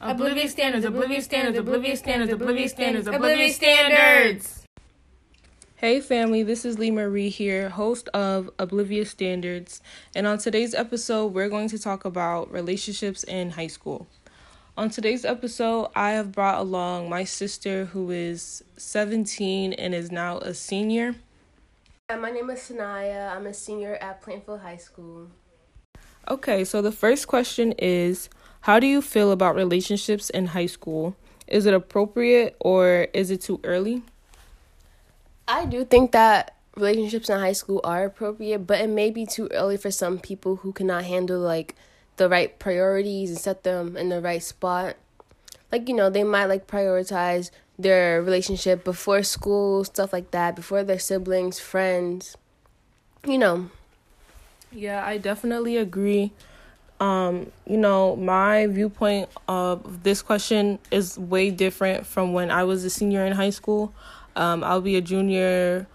Oblivious standards, oblivious standards, oblivious standards, oblivious standards, oblivious standards. Hey family, this is Lee Marie here, host of Oblivious Standards. And on today's episode, we're going to talk about relationships in high school. On today's episode, I have brought along my sister who is 17 and is now a senior. Hi, my name is Sanaya. I'm a senior at Plainfield High School. Okay, so the first question is How do you feel about relationships in high school? Is it appropriate or is it too early? I do think that relationships in high school are appropriate, but it may be too early for some people who cannot handle like the right priorities and set them in the right spot. Like, you know, they might like prioritize their relationship before school, stuff like that, before their siblings, friends. You know. Yeah, I definitely agree. Um, you know, my viewpoint of this question is way different from when I was a senior in high school. Um, I'll be a junior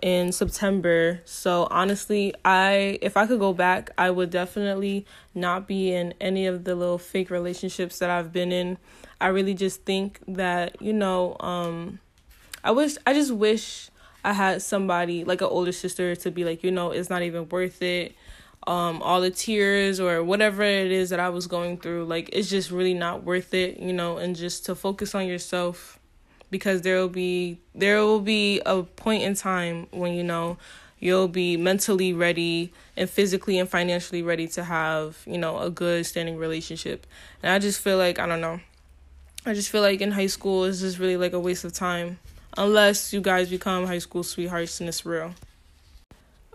in September. So honestly, I if I could go back, I would definitely not be in any of the little fake relationships that I've been in. I really just think that, you know, um I wish I just wish I had somebody like an older sister to be like, you know, it's not even worth it. Um all the tears or whatever it is that I was going through, like it's just really not worth it, you know, and just to focus on yourself because there will be there will be a point in time when you know you'll be mentally ready and physically and financially ready to have you know a good standing relationship and i just feel like i don't know i just feel like in high school is just really like a waste of time unless you guys become high school sweethearts and it's real.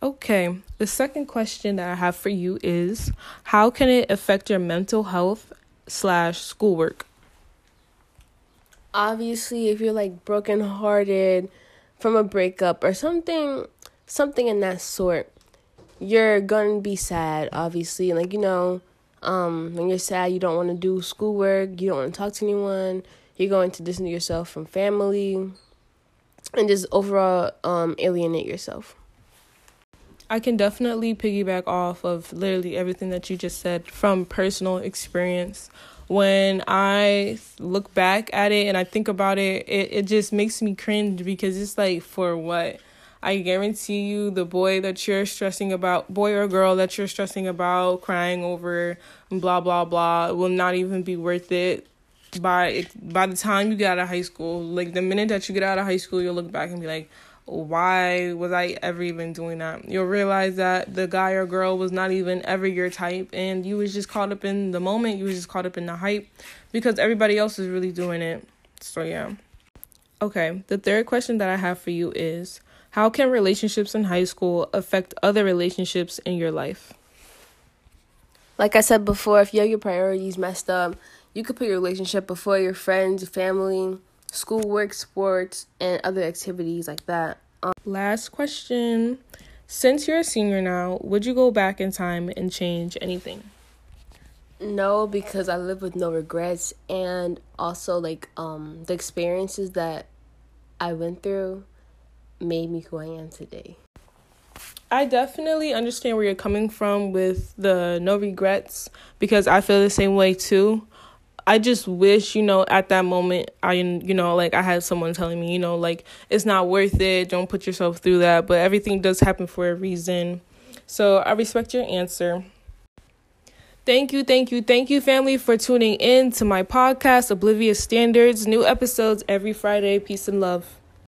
Okay the second question that i have for you is how can it affect your mental health slash schoolwork? Obviously if you're like brokenhearted from a breakup or something something in that sort you're gonna be sad obviously. Like you know um when you're sad you don't want to do schoolwork you don't want to talk to anyone you're going to distance yourself from family and just overall um alienate yourself. I can definitely piggyback off of literally everything that you just said from personal experience. When I look back at it and I think about it, it, it just makes me cringe because it's like, for what? I guarantee you, the boy that you're stressing about, boy or girl that you're stressing about, crying over, blah blah blah, will not even be worth it by by the time you get out of high school. Like the minute that you get out of high school, you'll look back and be like, why was I ever even doing that? You'll realize that the guy or girl was not even ever your type and you was just caught up in the moment, you was just caught up in the hype because everybody else is really doing it. So yeah. Okay, the third question that I have for you is how can relationships in high school affect other relationships in your life? Like I said before, if you have your priorities messed up, you could put your relationship before your friends, family, schoolwork, sports, and other activities like that. Um, Last question. Since you're a senior now, would you go back in time and change anything? No, because I live with no regrets and also like um the experiences that I went through made me who I am today. I definitely understand where you're coming from with the no regrets because I feel the same way too. I just wish, you know, at that moment, I, you know, like I had someone telling me, you know, like it's not worth it. Don't put yourself through that. But everything does happen for a reason. So I respect your answer. Thank you, thank you, thank you, family, for tuning in to my podcast, Oblivious Standards. New episodes every Friday. Peace and love.